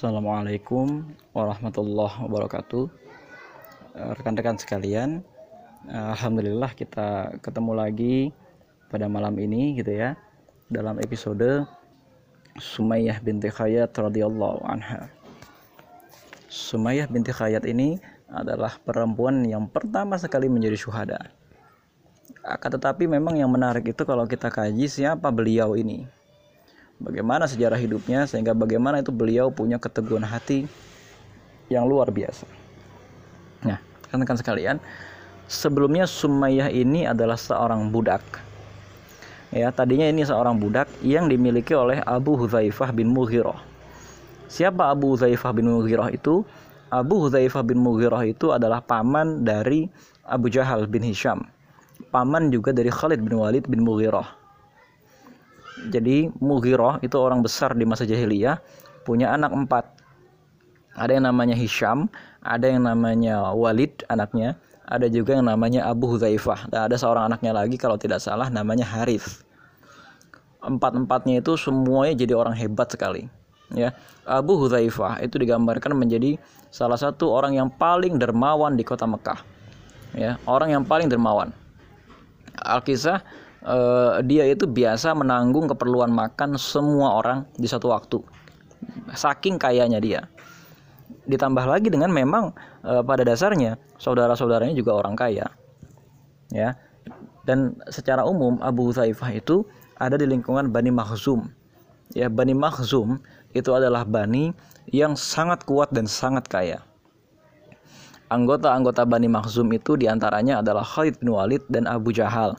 Assalamualaikum warahmatullahi wabarakatuh. Eh, Rekan-rekan sekalian eh, Alhamdulillah kita ketemu lagi pada malam ini gitu ya Dalam episode Sumayyah binti Khayyat radhiyallahu anha. Sumayyah binti Khayyat ini adalah perempuan yang pertama sekali menjadi syuhada. Akan tetapi memang yang menarik itu kalau kita kaji siapa beliau ini bagaimana sejarah hidupnya sehingga bagaimana itu beliau punya keteguhan hati yang luar biasa. Nah, rekan-rekan sekalian, sebelumnya Sumayyah ini adalah seorang budak. Ya, tadinya ini seorang budak yang dimiliki oleh Abu Hudzaifah bin Mughirah. Siapa Abu Hudzaifah bin Mughirah itu? Abu Hudzaifah bin Mughirah itu adalah paman dari Abu Jahal bin Hisham. Paman juga dari Khalid bin Walid bin Mughirah jadi Mughirah itu orang besar di masa jahiliyah punya anak empat. Ada yang namanya Hisham ada yang namanya Walid anaknya. Ada juga yang namanya Abu Hudzaifah. Dan ada seorang anaknya lagi kalau tidak salah namanya Harith. Empat-empatnya itu semuanya jadi orang hebat sekali ya. Abu Hudzaifah itu digambarkan menjadi salah satu orang yang paling dermawan di kota Mekah ya. Orang yang paling dermawan. Alkisah uh, dia itu biasa menanggung keperluan makan semua orang di satu waktu. Saking kayanya dia. Ditambah lagi dengan memang uh, pada dasarnya saudara-saudaranya juga orang kaya. Ya. Dan secara umum Abu Thaifah itu ada di lingkungan Bani Makhzum. Ya, Bani Makhzum itu adalah bani yang sangat kuat dan sangat kaya. Anggota-anggota Bani Makhzum itu di antaranya adalah Khalid bin Walid dan Abu Jahal.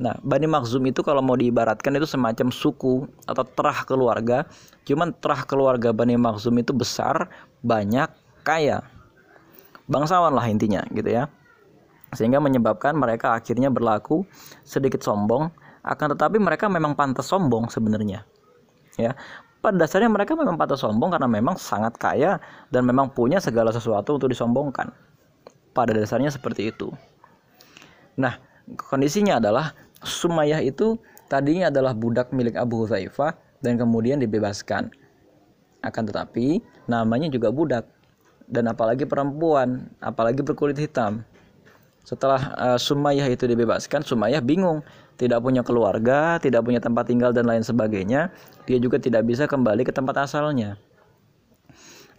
Nah, Bani Makhzum itu kalau mau diibaratkan itu semacam suku atau terah keluarga. Cuman terah keluarga Bani Makhzum itu besar, banyak, kaya. Bangsawan lah intinya gitu ya. Sehingga menyebabkan mereka akhirnya berlaku sedikit sombong, akan tetapi mereka memang pantas sombong sebenarnya. Ya. Pada dasarnya mereka memang pantas sombong karena memang sangat kaya dan memang punya segala sesuatu untuk disombongkan. Pada dasarnya seperti itu. Nah, kondisinya adalah Sumayyah itu tadinya adalah budak milik Abu Hudzaifah dan kemudian dibebaskan. Akan tetapi namanya juga budak dan apalagi perempuan, apalagi berkulit hitam. Setelah uh, Sumayyah itu dibebaskan, Sumayyah bingung, tidak punya keluarga, tidak punya tempat tinggal dan lain sebagainya. Dia juga tidak bisa kembali ke tempat asalnya.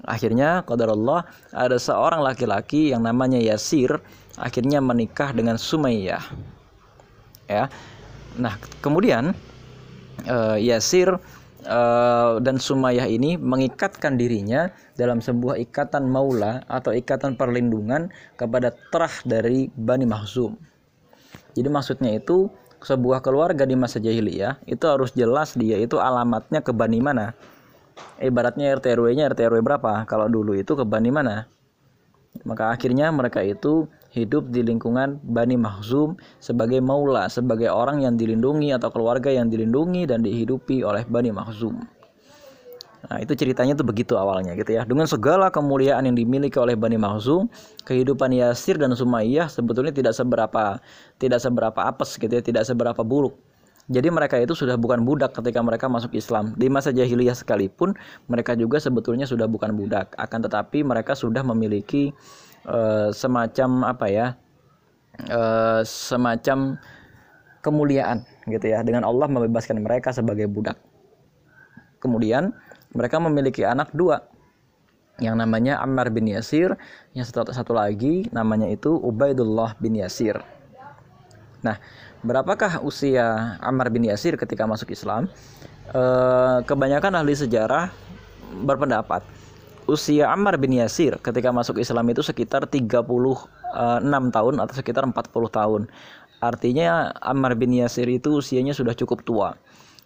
Akhirnya Allah ada seorang laki-laki yang namanya Yasir akhirnya menikah dengan Sumayyah ya. Nah, kemudian uh, Yasir uh, dan Sumayyah ini mengikatkan dirinya dalam sebuah ikatan maula atau ikatan perlindungan kepada terah dari Bani Mahzum. Jadi maksudnya itu sebuah keluarga di masa jahiliyah itu harus jelas dia itu alamatnya ke Bani mana. Ibaratnya RT RW-nya RT RW berapa? Kalau dulu itu ke Bani mana? Maka akhirnya mereka itu hidup di lingkungan Bani Mahzum sebagai maula, sebagai orang yang dilindungi atau keluarga yang dilindungi dan dihidupi oleh Bani Mahzum. Nah, itu ceritanya tuh begitu awalnya gitu ya. Dengan segala kemuliaan yang dimiliki oleh Bani Mahzum, kehidupan Yasir dan Sumayyah sebetulnya tidak seberapa tidak seberapa apes gitu ya, tidak seberapa buruk. Jadi mereka itu sudah bukan budak ketika mereka masuk Islam. Di masa jahiliyah sekalipun mereka juga sebetulnya sudah bukan budak, akan tetapi mereka sudah memiliki uh, semacam apa ya uh, semacam kemuliaan gitu ya. Dengan Allah membebaskan mereka sebagai budak. Kemudian mereka memiliki anak dua yang namanya Ammar bin Yasir. Yang satu, satu lagi namanya itu Ubaidullah bin Yasir. Nah berapakah usia Ammar bin Yasir ketika masuk Islam? E, kebanyakan ahli sejarah berpendapat usia Ammar bin Yasir ketika masuk Islam itu sekitar 36 tahun atau sekitar 40 tahun. Artinya Ammar bin Yasir itu usianya sudah cukup tua.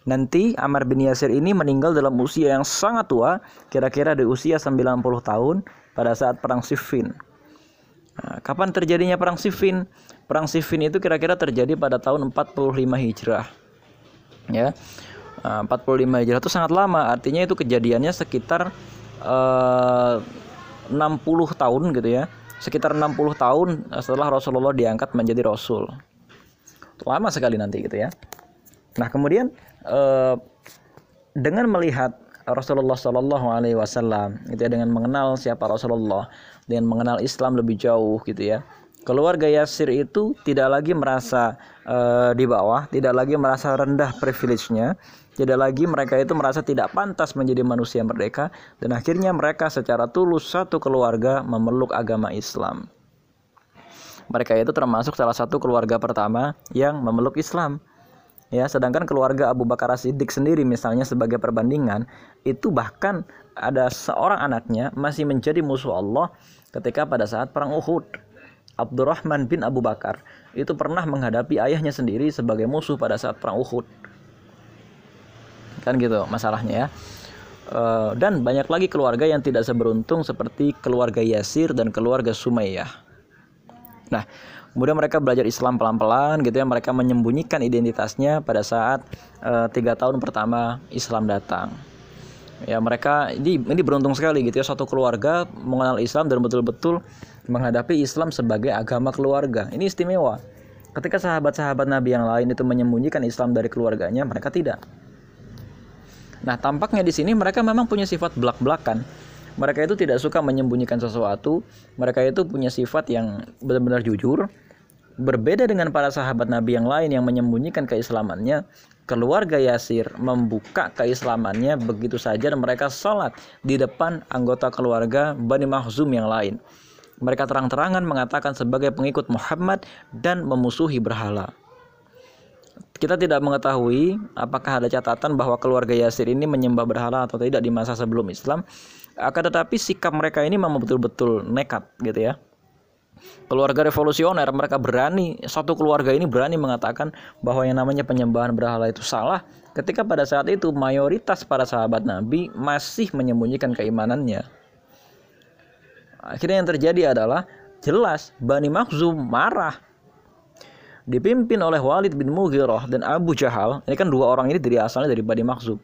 Nanti Ammar bin Yasir ini meninggal dalam usia yang sangat tua, kira-kira di usia 90 tahun pada saat perang Siffin. Nah, kapan terjadinya perang Siffin? Perang Siffin itu kira-kira terjadi pada tahun 45 Hijrah. Ya. Nah, 45 Hijrah itu sangat lama, artinya itu kejadiannya sekitar Eh, uh, 60 tahun gitu ya. Sekitar 60 tahun setelah Rasulullah diangkat menjadi Rasul. Lama sekali nanti gitu ya. Nah kemudian uh, dengan melihat Rasulullah Shallallahu Alaihi Wasallam gitu ya dengan mengenal siapa Rasulullah dengan mengenal Islam lebih jauh gitu ya keluarga Yasir itu tidak lagi merasa uh, di bawah, tidak lagi merasa rendah privilege-nya, tidak lagi mereka itu merasa tidak pantas menjadi manusia merdeka, dan akhirnya mereka secara tulus satu keluarga memeluk agama Islam. Mereka itu termasuk salah satu keluarga pertama yang memeluk Islam. Ya, sedangkan keluarga Abu Bakar Siddiq sendiri misalnya sebagai perbandingan itu bahkan ada seorang anaknya masih menjadi musuh Allah ketika pada saat perang Uhud Abdurrahman bin Abu Bakar itu pernah menghadapi ayahnya sendiri sebagai musuh pada saat perang Uhud. Kan gitu masalahnya ya. Uh, dan banyak lagi keluarga yang tidak seberuntung seperti keluarga Yasir dan keluarga Sumayyah. Nah, kemudian mereka belajar Islam pelan-pelan gitu ya, mereka menyembunyikan identitasnya pada saat uh, tiga tahun pertama Islam datang. Ya mereka ini ini beruntung sekali gitu ya satu keluarga mengenal Islam dan betul-betul menghadapi Islam sebagai agama keluarga. Ini istimewa. Ketika sahabat-sahabat Nabi yang lain itu menyembunyikan Islam dari keluarganya, mereka tidak. Nah, tampaknya di sini mereka memang punya sifat belak-belakan. Mereka itu tidak suka menyembunyikan sesuatu. Mereka itu punya sifat yang benar-benar jujur. Berbeda dengan para sahabat Nabi yang lain yang menyembunyikan keislamannya, keluarga Yasir membuka keislamannya begitu saja dan mereka sholat di depan anggota keluarga Bani Mahzum yang lain. Mereka terang-terangan mengatakan sebagai pengikut Muhammad dan memusuhi berhala. Kita tidak mengetahui apakah ada catatan bahwa keluarga Yasir ini menyembah berhala atau tidak di masa sebelum Islam. Akan tetapi sikap mereka ini memang betul-betul nekat gitu ya. Keluarga revolusioner mereka berani satu keluarga ini berani mengatakan bahwa yang namanya penyembahan berhala itu salah ketika pada saat itu mayoritas para sahabat Nabi masih menyembunyikan keimanannya akhirnya yang terjadi adalah jelas Bani Makhzum marah. Dipimpin oleh Walid bin Mughirah dan Abu Jahal. Ini kan dua orang ini dari asalnya dari Bani Makhzum.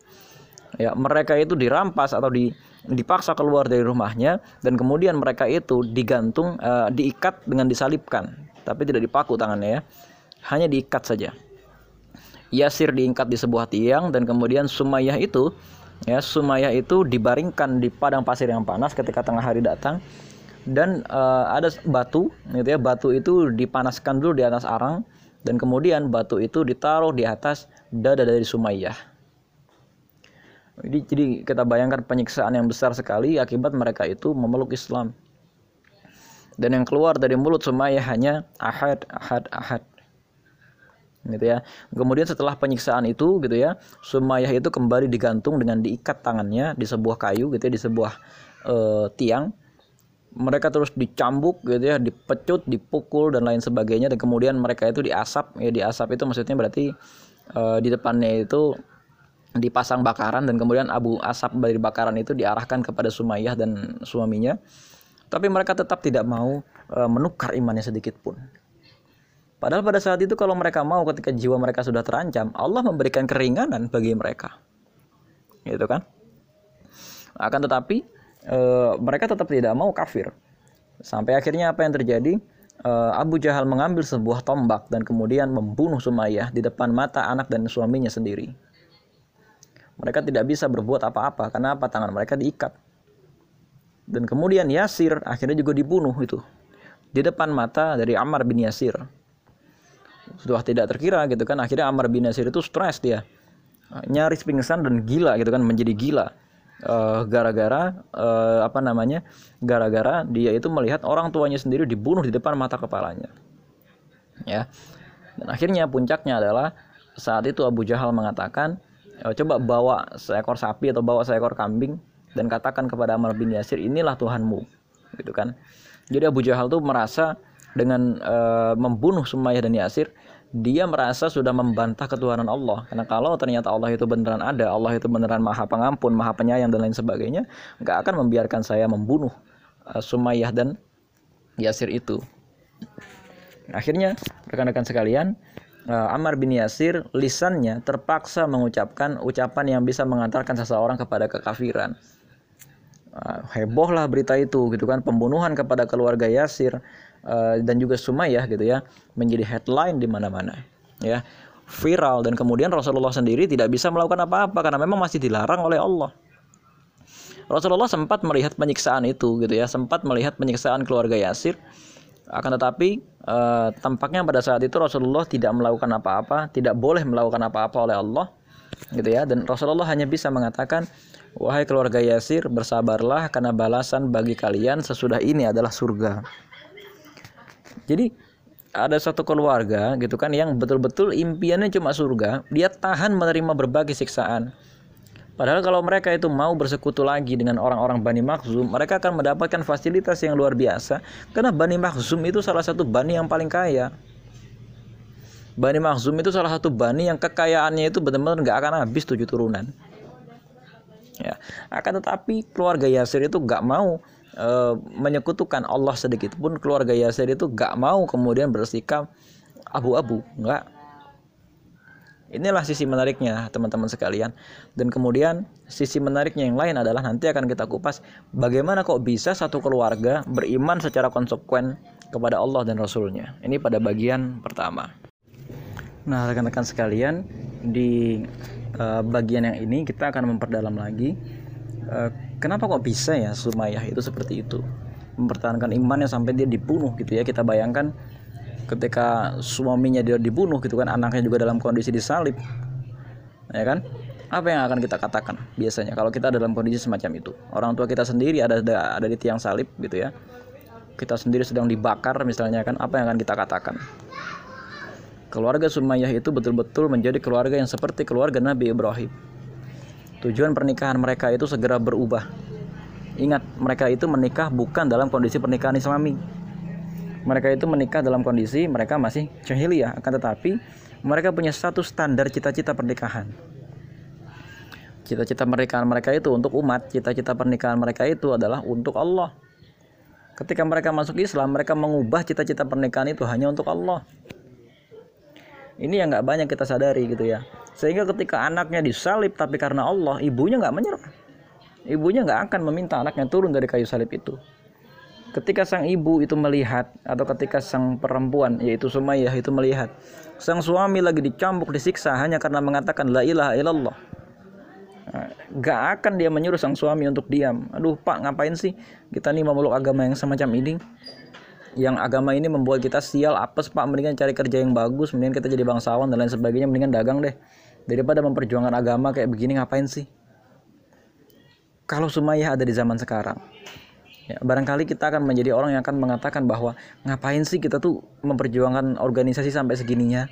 Ya mereka itu dirampas atau di dipaksa keluar dari rumahnya dan kemudian mereka itu digantung uh, diikat dengan disalibkan. Tapi tidak dipaku tangannya ya. Hanya diikat saja. Yasir diikat di sebuah tiang dan kemudian Sumayyah itu ya Sumayyah itu dibaringkan di padang pasir yang panas ketika tengah hari datang dan uh, ada batu gitu ya. Batu itu dipanaskan dulu di atas arang. Dan kemudian batu itu ditaruh di atas dada dari Sumayyah. Jadi, jadi kita bayangkan penyiksaan yang besar sekali akibat mereka itu memeluk Islam. Dan yang keluar dari mulut Sumayyah hanya ahad ahad ahad. Gitu ya. Kemudian setelah penyiksaan itu gitu ya, Sumayyah itu kembali digantung dengan diikat tangannya di sebuah kayu gitu ya, di sebuah uh, tiang mereka terus dicambuk gitu ya, dipecut, dipukul dan lain sebagainya dan kemudian mereka itu diasap ya diasap itu maksudnya berarti e, di depannya itu dipasang bakaran dan kemudian abu asap dari bakaran itu diarahkan kepada Sumayyah dan suaminya. Tapi mereka tetap tidak mau e, menukar imannya sedikit pun. Padahal pada saat itu kalau mereka mau ketika jiwa mereka sudah terancam, Allah memberikan keringanan bagi mereka. Gitu kan? Akan tetapi e, mereka tetap tidak mau kafir. Sampai akhirnya apa yang terjadi? E, Abu Jahal mengambil sebuah tombak dan kemudian membunuh Sumayyah di depan mata anak dan suaminya sendiri. Mereka tidak bisa berbuat apa-apa karena apa tangan mereka diikat. Dan kemudian Yasir akhirnya juga dibunuh itu di depan mata dari Ammar bin Yasir. Sudah tidak terkira gitu kan akhirnya Ammar bin Yasir itu stres dia nyaris pingsan dan gila gitu kan menjadi gila eh, gara-gara uh, apa namanya gara-gara dia itu melihat orang tuanya sendiri dibunuh di depan mata kepalanya. Ya. Dan akhirnya puncaknya adalah saat itu Abu Jahal mengatakan e, coba bawa seekor sapi atau bawa seekor kambing dan katakan kepada Ammar bin Yasir inilah Tuhanmu gitu kan. Jadi Abu Jahal tuh merasa dengan uh, membunuh Sumayyah dan Yasir dia merasa sudah membantah ketuhanan Allah. Karena kalau ternyata Allah itu beneran ada Allah itu beneran maha pengampun maha penyayang dan lain sebagainya nggak akan membiarkan saya membunuh uh, Sumayyah dan Yasir itu. Akhirnya rekan-rekan sekalian uh, Ammar bin Yasir lisannya terpaksa mengucapkan ucapan yang bisa mengantarkan seseorang kepada kekafiran. Uh, hebohlah berita itu gitu kan? Pembunuhan kepada keluarga Yasir uh, dan juga Sumayyah gitu ya menjadi headline di mana-mana ya viral dan kemudian Rasulullah sendiri tidak bisa melakukan apa-apa karena memang masih dilarang oleh Allah Rasulullah sempat melihat penyiksaan itu gitu ya, sempat melihat penyiksaan keluarga Yasir. Akan tetapi eh, tampaknya pada saat itu Rasulullah tidak melakukan apa-apa, tidak boleh melakukan apa-apa oleh Allah gitu ya dan Rasulullah hanya bisa mengatakan wahai keluarga Yasir bersabarlah karena balasan bagi kalian sesudah ini adalah surga. Jadi ada satu keluarga gitu kan yang betul-betul impiannya cuma surga, dia tahan menerima berbagai siksaan. Padahal kalau mereka itu mau bersekutu lagi dengan orang-orang Bani Makhzum, mereka akan mendapatkan fasilitas yang luar biasa karena Bani Makhzum itu salah satu bani yang paling kaya. Bani Makhzum itu salah satu bani yang kekayaannya itu benar-benar nggak akan habis tujuh turunan. Ya, akan tetapi keluarga Yasir itu nggak mau e, menyekutukan Allah sedikit pun keluarga Yasir itu gak mau kemudian bersikap abu-abu. Nggak inilah sisi menariknya teman-teman sekalian. Dan kemudian sisi menariknya yang lain adalah nanti akan kita kupas bagaimana kok bisa satu keluarga beriman secara konsekuen kepada Allah dan Rasulnya. Ini pada bagian pertama. Nah rekan-rekan sekalian di uh, bagian yang ini kita akan memperdalam lagi kenapa kok bisa ya Sumayyah itu seperti itu? Mempertahankan imannya sampai dia dibunuh gitu ya. Kita bayangkan ketika suaminya dia dibunuh gitu kan anaknya juga dalam kondisi disalib ya kan? Apa yang akan kita katakan biasanya kalau kita dalam kondisi semacam itu? Orang tua kita sendiri ada ada, ada di tiang salib gitu ya. Kita sendiri sedang dibakar misalnya kan apa yang akan kita katakan? Keluarga Sumayyah itu betul-betul menjadi keluarga yang seperti keluarga Nabi Ibrahim Tujuan pernikahan mereka itu segera berubah. Ingat, mereka itu menikah bukan dalam kondisi pernikahan Islami. Mereka itu menikah dalam kondisi mereka masih jahiliyah, akan tetapi mereka punya satu standar cita-cita pernikahan. Cita-cita pernikahan mereka itu untuk umat, cita-cita pernikahan mereka itu adalah untuk Allah. Ketika mereka masuk Islam, mereka mengubah cita-cita pernikahan itu hanya untuk Allah. Ini yang nggak banyak kita sadari gitu ya. Sehingga ketika anaknya disalib tapi karena Allah, ibunya nggak menyerah. Ibunya nggak akan meminta anaknya turun dari kayu salib itu. Ketika sang ibu itu melihat atau ketika sang perempuan yaitu Sumayyah itu melihat sang suami lagi dicambuk disiksa hanya karena mengatakan la ilaha illallah. Nah, gak akan dia menyuruh sang suami untuk diam. Aduh pak ngapain sih kita nih memeluk agama yang semacam ini? Yang agama ini membuat kita sial apes pak. Mendingan cari kerja yang bagus mendingan kita jadi bangsawan dan lain sebagainya mendingan dagang deh. Daripada memperjuangkan agama kayak begini ngapain sih? Kalau Sumayyah ada di zaman sekarang ya, barangkali kita akan menjadi orang yang akan mengatakan bahwa ngapain sih kita tuh memperjuangkan organisasi sampai segininya?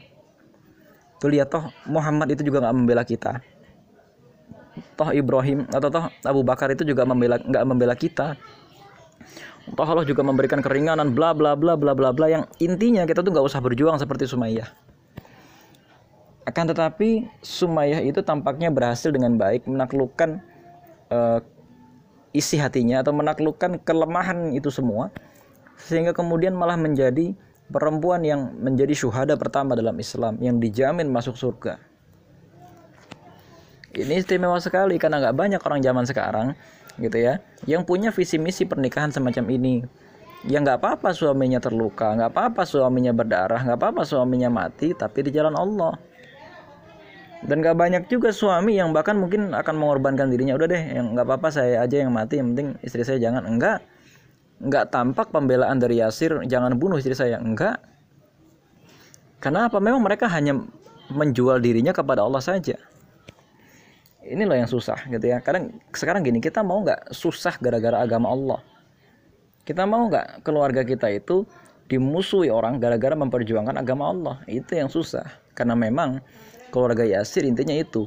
Tuh lihat toh Muhammad itu juga nggak membela kita. Toh Ibrahim atau toh Abu Bakar itu juga membela nggak membela kita Toh Allah juga memberikan keringanan bla bla bla bla bla bla yang intinya kita tuh nggak usah berjuang seperti Sumayyah. Akan tetapi Sumayyah itu tampaknya berhasil dengan baik menaklukkan uh, isi hatinya atau menaklukkan kelemahan itu semua sehingga kemudian malah menjadi perempuan yang menjadi syuhada pertama dalam Islam yang dijamin masuk surga. Ini istimewa sekali karena nggak banyak orang zaman sekarang gitu ya. Yang punya visi misi pernikahan semacam ini. Ya nggak apa-apa suaminya terluka nggak apa-apa suaminya berdarah nggak apa-apa suaminya mati tapi di jalan Allah. Dan gak banyak juga suami yang bahkan mungkin akan mengorbankan dirinya. Udah deh yang nggak apa-apa saya aja yang mati yang penting istri saya jangan. Enggak. Nggak tampak pembelaan dari Yasir jangan bunuh istri saya. Enggak. Karena apa memang mereka hanya menjual dirinya kepada Allah saja ini loh yang susah gitu ya. Kadang sekarang gini kita mau nggak susah gara-gara agama Allah? Kita mau nggak keluarga kita itu dimusuhi orang gara-gara memperjuangkan agama Allah? Itu yang susah. Karena memang keluarga Yasir intinya itu.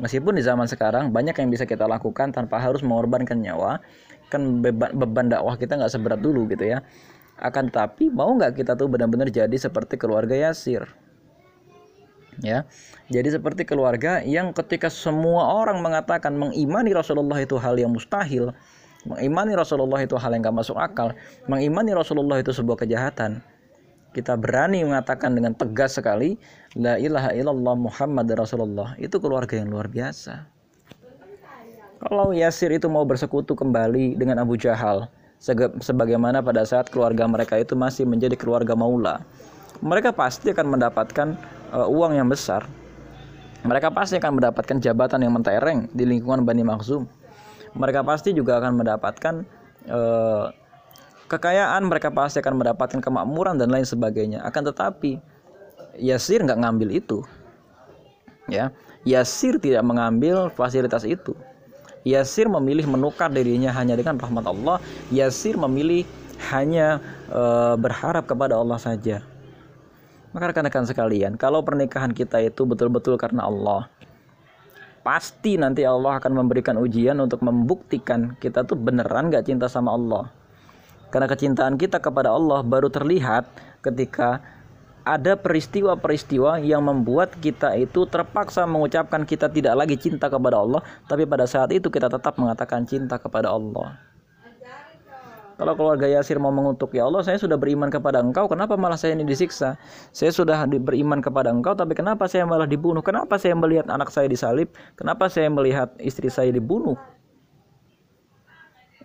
Meskipun di zaman sekarang banyak yang bisa kita lakukan tanpa harus mengorbankan nyawa kan beban, beban dakwah kita nggak seberat dulu gitu ya. Akan tapi mau nggak kita tuh benar-benar jadi seperti keluarga Yasir ya. Jadi seperti keluarga yang ketika semua orang mengatakan mengimani Rasulullah itu hal yang mustahil mengimani Rasulullah itu hal yang gak masuk akal mengimani Rasulullah itu sebuah kejahatan kita berani mengatakan dengan tegas sekali la ilaha illallah Muhammad Rasulullah itu keluarga yang luar biasa. Kalau Yasir itu mau bersekutu kembali dengan Abu Jahal sebagaimana pada saat keluarga mereka itu masih menjadi keluarga maula mereka pasti akan mendapatkan uh, uang yang besar. Mereka pasti akan mendapatkan jabatan yang mentereng di lingkungan Bani Makhzum. mereka pasti juga akan mendapatkan eh, kekayaan mereka pasti akan mendapatkan kemakmuran dan lain sebagainya. Akan tetapi Yasir nggak ngambil itu. Ya Yasir tidak mengambil fasilitas itu. Yasir memilih menukar dirinya hanya dengan rahmat Allah. Yasir memilih hanya e, berharap kepada Allah saja maka rekan-rekan sekalian kalau pernikahan kita itu betul-betul karena Allah pasti nanti Allah akan memberikan ujian untuk membuktikan kita tuh beneran gak cinta sama Allah karena kecintaan kita kepada Allah baru terlihat ketika ada peristiwa-peristiwa yang membuat kita itu terpaksa mengucapkan kita tidak lagi cinta kepada Allah, tapi pada saat itu kita tetap mengatakan cinta kepada Allah. Kalau keluarga Yasir mau mengutuk ya Allah, saya sudah beriman kepada Engkau, kenapa malah saya ini disiksa? Saya sudah beriman kepada Engkau, tapi kenapa saya malah dibunuh? Kenapa saya melihat anak saya disalib? Kenapa saya melihat istri saya dibunuh?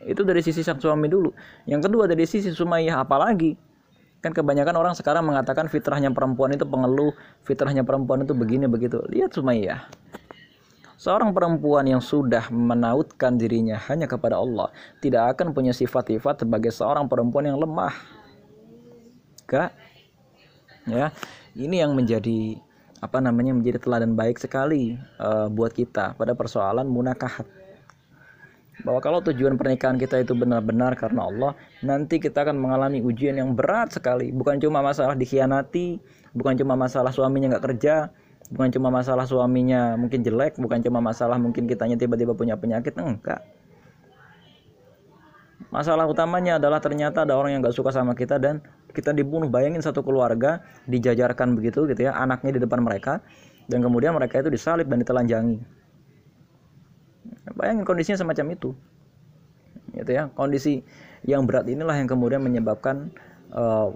Itu dari sisi sang suami dulu. Yang kedua dari sisi Sumayyah apalagi? Kan kebanyakan orang sekarang mengatakan fitrahnya perempuan itu pengeluh, fitrahnya perempuan itu begini begitu. Lihat Sumayyah. Seorang perempuan yang sudah menautkan dirinya hanya kepada Allah tidak akan punya sifat-sifat sebagai seorang perempuan yang lemah. Gak? Ya, ini yang menjadi apa namanya menjadi teladan baik sekali uh, buat kita pada persoalan munakahat bahwa kalau tujuan pernikahan kita itu benar-benar karena Allah, nanti kita akan mengalami ujian yang berat sekali. Bukan cuma masalah dikhianati, bukan cuma masalah suaminya nggak kerja, bukan cuma masalah suaminya mungkin jelek, bukan cuma masalah mungkin kitanya tiba-tiba punya penyakit, enggak. Masalah utamanya adalah ternyata ada orang yang nggak suka sama kita dan kita dibunuh. Bayangin satu keluarga dijajarkan begitu gitu ya, anaknya di depan mereka dan kemudian mereka itu disalib dan ditelanjangi Bayangin kondisinya semacam itu. Gitu ya. Kondisi yang berat inilah yang kemudian menyebabkan uh,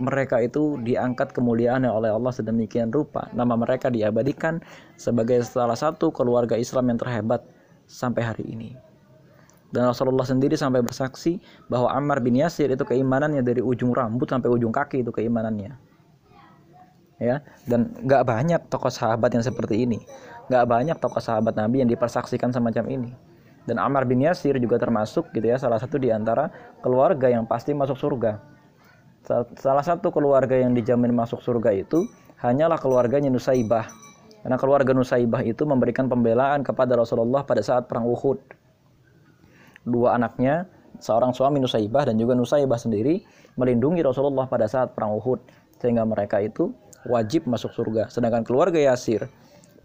mereka itu diangkat kemuliaan oleh Allah sedemikian rupa. Nama mereka diabadikan sebagai salah satu keluarga Islam yang terhebat sampai hari ini. Dan Rasulullah sendiri sampai bersaksi bahwa Ammar bin Yasir itu keimanannya dari ujung rambut sampai ujung kaki itu keimanannya. Ya, dan nggak banyak tokoh sahabat yang seperti ini. Gak banyak tokoh sahabat Nabi yang dipersaksikan semacam ini. Dan Ammar bin Yasir juga termasuk gitu ya salah satu di antara keluarga yang pasti masuk surga. Salah satu keluarga yang dijamin masuk surga itu hanyalah keluarganya Nusaibah. Karena keluarga Nusaibah itu memberikan pembelaan kepada Rasulullah pada saat perang Uhud. Dua anaknya, seorang suami Nusaibah dan juga Nusaibah sendiri melindungi Rasulullah pada saat perang Uhud sehingga mereka itu wajib masuk surga. Sedangkan keluarga Yasir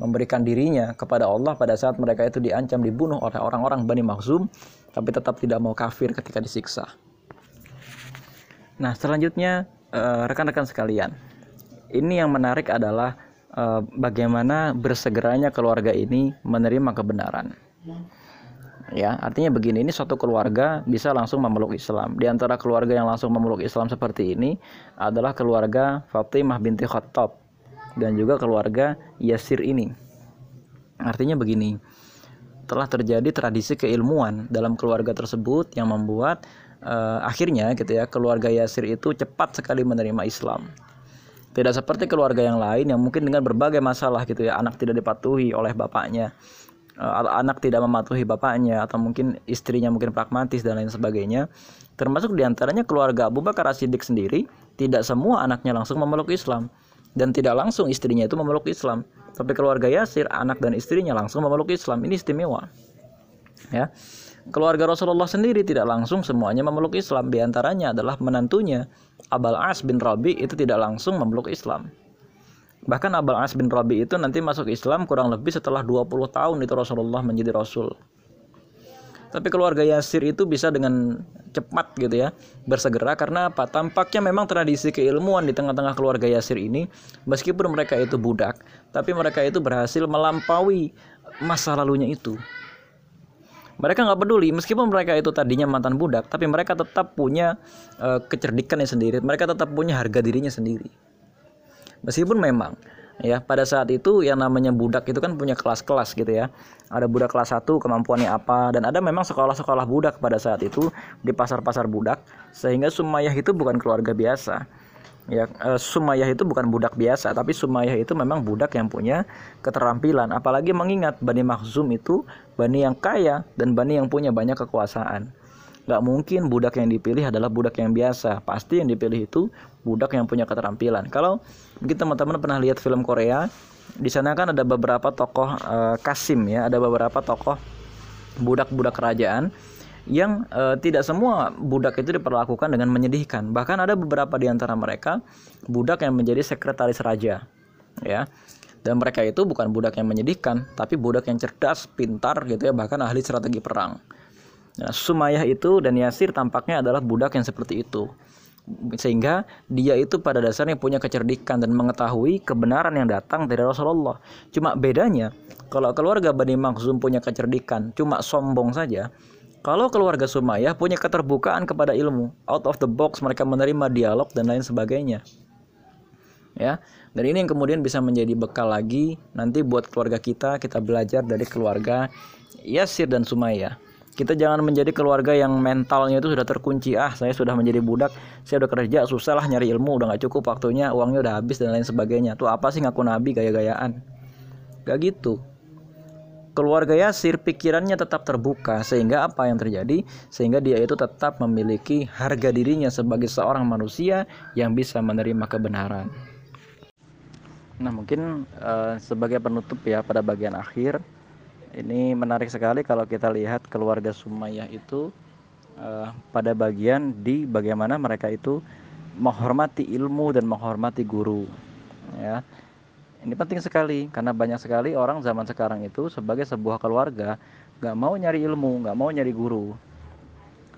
memberikan dirinya kepada Allah pada saat mereka itu diancam dibunuh oleh orang-orang Bani Makhzum tapi tetap tidak mau kafir ketika disiksa. Nah, selanjutnya eh, rekan-rekan sekalian. Ini yang menarik adalah eh, bagaimana bersegeranya keluarga ini menerima kebenaran. Ya, artinya begini, ini suatu keluarga bisa langsung memeluk Islam. Di antara keluarga yang langsung memeluk Islam seperti ini adalah keluarga Fatimah binti Khattab dan juga keluarga Yasir ini. Artinya begini, telah terjadi tradisi keilmuan dalam keluarga tersebut yang membuat uh, akhirnya gitu ya keluarga Yasir itu cepat sekali menerima Islam. Tidak seperti keluarga yang lain yang mungkin dengan berbagai masalah gitu ya anak tidak dipatuhi oleh bapaknya uh, anak tidak mematuhi bapaknya atau mungkin istrinya mungkin pragmatis dan lain sebagainya. Termasuk di antaranya keluarga Abu Bakar sendiri tidak semua anaknya langsung memeluk Islam. Dan tidak langsung istrinya itu memeluk Islam. Tapi keluarga Yasir anak dan istrinya langsung memeluk Islam. Ini istimewa. Ya keluarga Rasulullah sendiri tidak langsung semuanya memeluk Islam Di antaranya adalah menantunya Abal As bin Rabi itu tidak langsung memeluk Islam bahkan Abal As bin Rabi itu nanti masuk Islam kurang lebih setelah 20 tahun itu Rasulullah menjadi Rasul tapi keluarga Yasir itu bisa dengan cepat gitu ya bersegera karena apa? Tampaknya memang tradisi keilmuan di tengah-tengah keluarga Yasir ini meskipun mereka itu budak, tapi mereka itu berhasil melampaui masa lalunya itu. Mereka nggak peduli meskipun mereka itu tadinya mantan budak, tapi mereka tetap punya uh, kecerdikannya sendiri. Mereka tetap punya harga dirinya sendiri. Meskipun memang ya pada saat itu yang namanya budak itu kan punya kelas-kelas gitu ya ada budak kelas 1 kemampuannya apa dan ada memang sekolah-sekolah budak pada saat itu di pasar-pasar budak sehingga Sumayyah itu bukan keluarga biasa ya uh, Sumayyah itu bukan budak biasa tapi Sumayyah itu memang budak yang punya keterampilan. Apalagi mengingat Bani Makhzum itu Bani yang kaya dan Bani yang punya banyak kekuasaan. Nggak mungkin budak yang dipilih adalah budak yang biasa. Pasti yang dipilih itu budak yang punya keterampilan. Kalau mungkin teman-teman pernah lihat film Korea di sana kan ada beberapa tokoh Kasim ya ada beberapa tokoh budak-budak kerajaan yang e, tidak semua budak itu diperlakukan dengan menyedihkan. Bahkan ada beberapa di antara mereka budak yang menjadi sekretaris raja. Ya. Dan mereka itu bukan budak yang menyedihkan, tapi budak yang cerdas, pintar gitu ya, bahkan ahli strategi perang. Nah, Sumayyah itu dan Yasir tampaknya adalah budak yang seperti itu. Sehingga dia itu pada dasarnya punya kecerdikan dan mengetahui kebenaran yang datang dari Rasulullah. Cuma bedanya, kalau keluarga Bani Makhzum punya kecerdikan, cuma sombong saja, kalau keluarga Sumayyah punya keterbukaan kepada ilmu, out of the box mereka menerima dialog dan lain sebagainya. Ya. Dan ini yang kemudian bisa menjadi bekal lagi nanti buat keluarga kita, kita belajar dari keluarga Yasir dan Sumayyah. Kita jangan menjadi keluarga yang mentalnya itu sudah terkunci. Ah, saya sudah menjadi budak, saya udah kerja, susah lah nyari ilmu, udah gak cukup waktunya, uangnya udah habis dan lain sebagainya. Tuh apa sih ngaku nabi gaya-gayaan? Gak gitu keluarga Yasir pikirannya tetap terbuka sehingga apa yang terjadi sehingga dia itu tetap memiliki harga dirinya sebagai seorang manusia yang bisa menerima kebenaran. Nah, mungkin uh, sebagai penutup ya pada bagian akhir ini menarik sekali kalau kita lihat keluarga Sumayyah itu uh, pada bagian di bagaimana mereka itu menghormati ilmu dan menghormati guru ya ini penting sekali karena banyak sekali orang zaman sekarang itu sebagai sebuah keluarga nggak mau nyari ilmu, nggak mau nyari guru.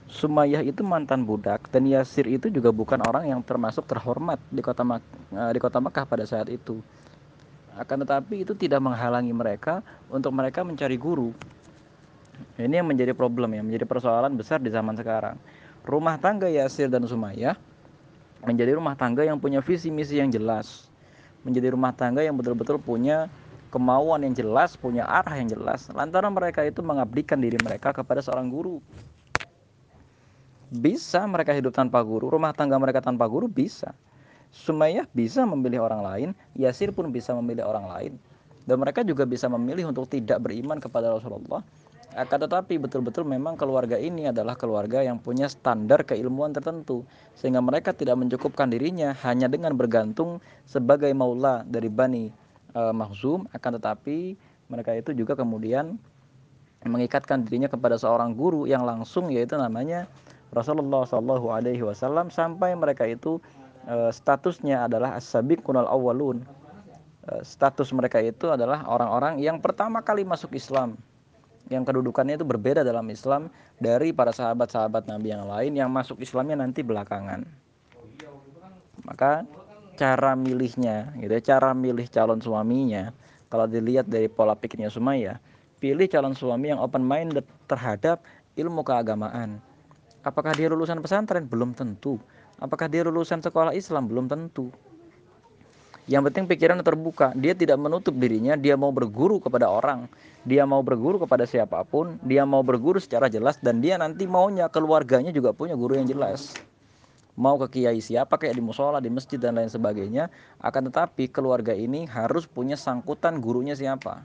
Sumayyah itu mantan budak dan Yasir itu juga bukan orang yang termasuk terhormat di kota Mak eh, di kota Mekah pada saat itu. Akan tetapi itu tidak menghalangi mereka untuk mereka mencari guru. Ini yang menjadi problem ya, menjadi persoalan besar di zaman sekarang. Rumah tangga Yasir dan Sumayyah menjadi rumah tangga yang punya visi misi yang jelas menjadi rumah tangga yang betul-betul punya kemauan yang jelas, punya arah yang jelas. Lantaran mereka itu mengabdikan diri mereka kepada seorang guru. Bisa mereka hidup tanpa guru, rumah tangga mereka tanpa guru bisa. Sumayyah bisa memilih orang lain, Yasir pun bisa memilih orang lain. Dan mereka juga bisa memilih untuk tidak beriman kepada Rasulullah akan tetapi betul-betul memang keluarga ini adalah keluarga yang punya standar keilmuan tertentu sehingga mereka tidak mencukupkan dirinya hanya dengan bergantung sebagai maula dari Bani e, Mahzum akan tetapi mereka itu juga kemudian mengikatkan dirinya kepada seorang guru yang langsung yaitu namanya Rasulullah Shallallahu Alaihi Wasallam. Sampai mereka itu e, statusnya adalah as-sabiq kunal awalun e, status mereka itu adalah orang-orang yang pertama kali masuk Islam yang kedudukannya itu berbeda dalam Islam dari para sahabat-sahabat Nabi yang lain yang masuk Islamnya nanti belakangan. Maka cara milihnya, gitu ya, cara milih calon suaminya, kalau dilihat dari pola pikirnya Sumaya, pilih calon suami yang open minded terhadap ilmu keagamaan. Apakah dia lulusan pesantren? Belum tentu. Apakah dia lulusan sekolah Islam? Belum tentu. Yang penting pikiran terbuka. Dia tidak menutup dirinya, dia mau berguru kepada orang, dia mau berguru kepada siapa pun, dia mau berguru secara jelas dan dia nanti maunya keluarganya juga punya guru yang jelas. Mau ke kiai siapa kayak di musola, di masjid dan lain sebagainya, akan tetapi keluarga ini harus punya sangkutan gurunya siapa.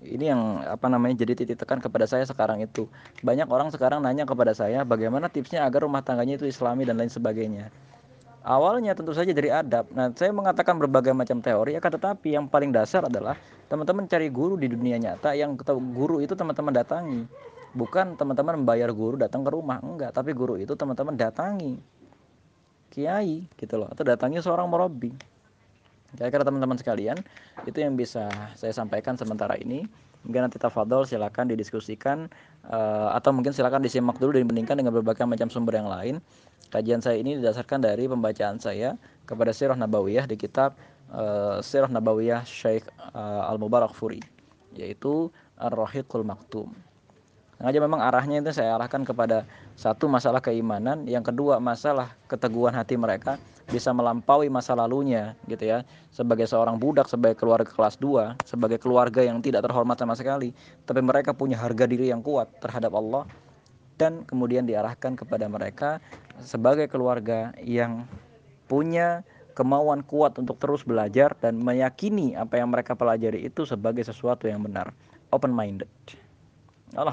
Ini yang apa namanya jadi titik tekan kepada saya sekarang itu. Banyak orang sekarang nanya kepada saya bagaimana tipsnya agar rumah tangganya itu islami dan lain sebagainya awalnya tentu saja dari adab. Nah, saya mengatakan berbagai macam teori, akan tetapi yang paling dasar adalah teman-teman cari guru di dunia nyata yang guru itu teman-teman datangi. Bukan teman-teman membayar guru datang ke rumah, enggak, tapi guru itu teman-teman datangi. Kiai gitu loh, atau datangi seorang murabi. Kira-kira teman-teman sekalian, itu yang bisa saya sampaikan sementara ini. Mungkin nanti tafadol silakan didiskusikan uh, atau mungkin silakan disimak dulu dan dibandingkan dengan berbagai macam sumber yang lain. Kajian saya ini didasarkan dari pembacaan saya kepada Sirah Nabawiyah di kitab uh, Sirah Nabawiyah Syekh uh, Al-Mubarak Furi yaitu Ar-Rahiqul Maktum. Sengaja memang arahnya itu saya arahkan kepada satu masalah keimanan, yang kedua masalah keteguhan hati mereka bisa melampaui masa lalunya gitu ya. Sebagai seorang budak, sebagai keluarga kelas 2, sebagai keluarga yang tidak terhormat sama sekali, tapi mereka punya harga diri yang kuat terhadap Allah dan kemudian diarahkan kepada mereka sebagai keluarga yang punya kemauan kuat untuk terus belajar dan meyakini apa yang mereka pelajari itu sebagai sesuatu yang benar. Open minded Allah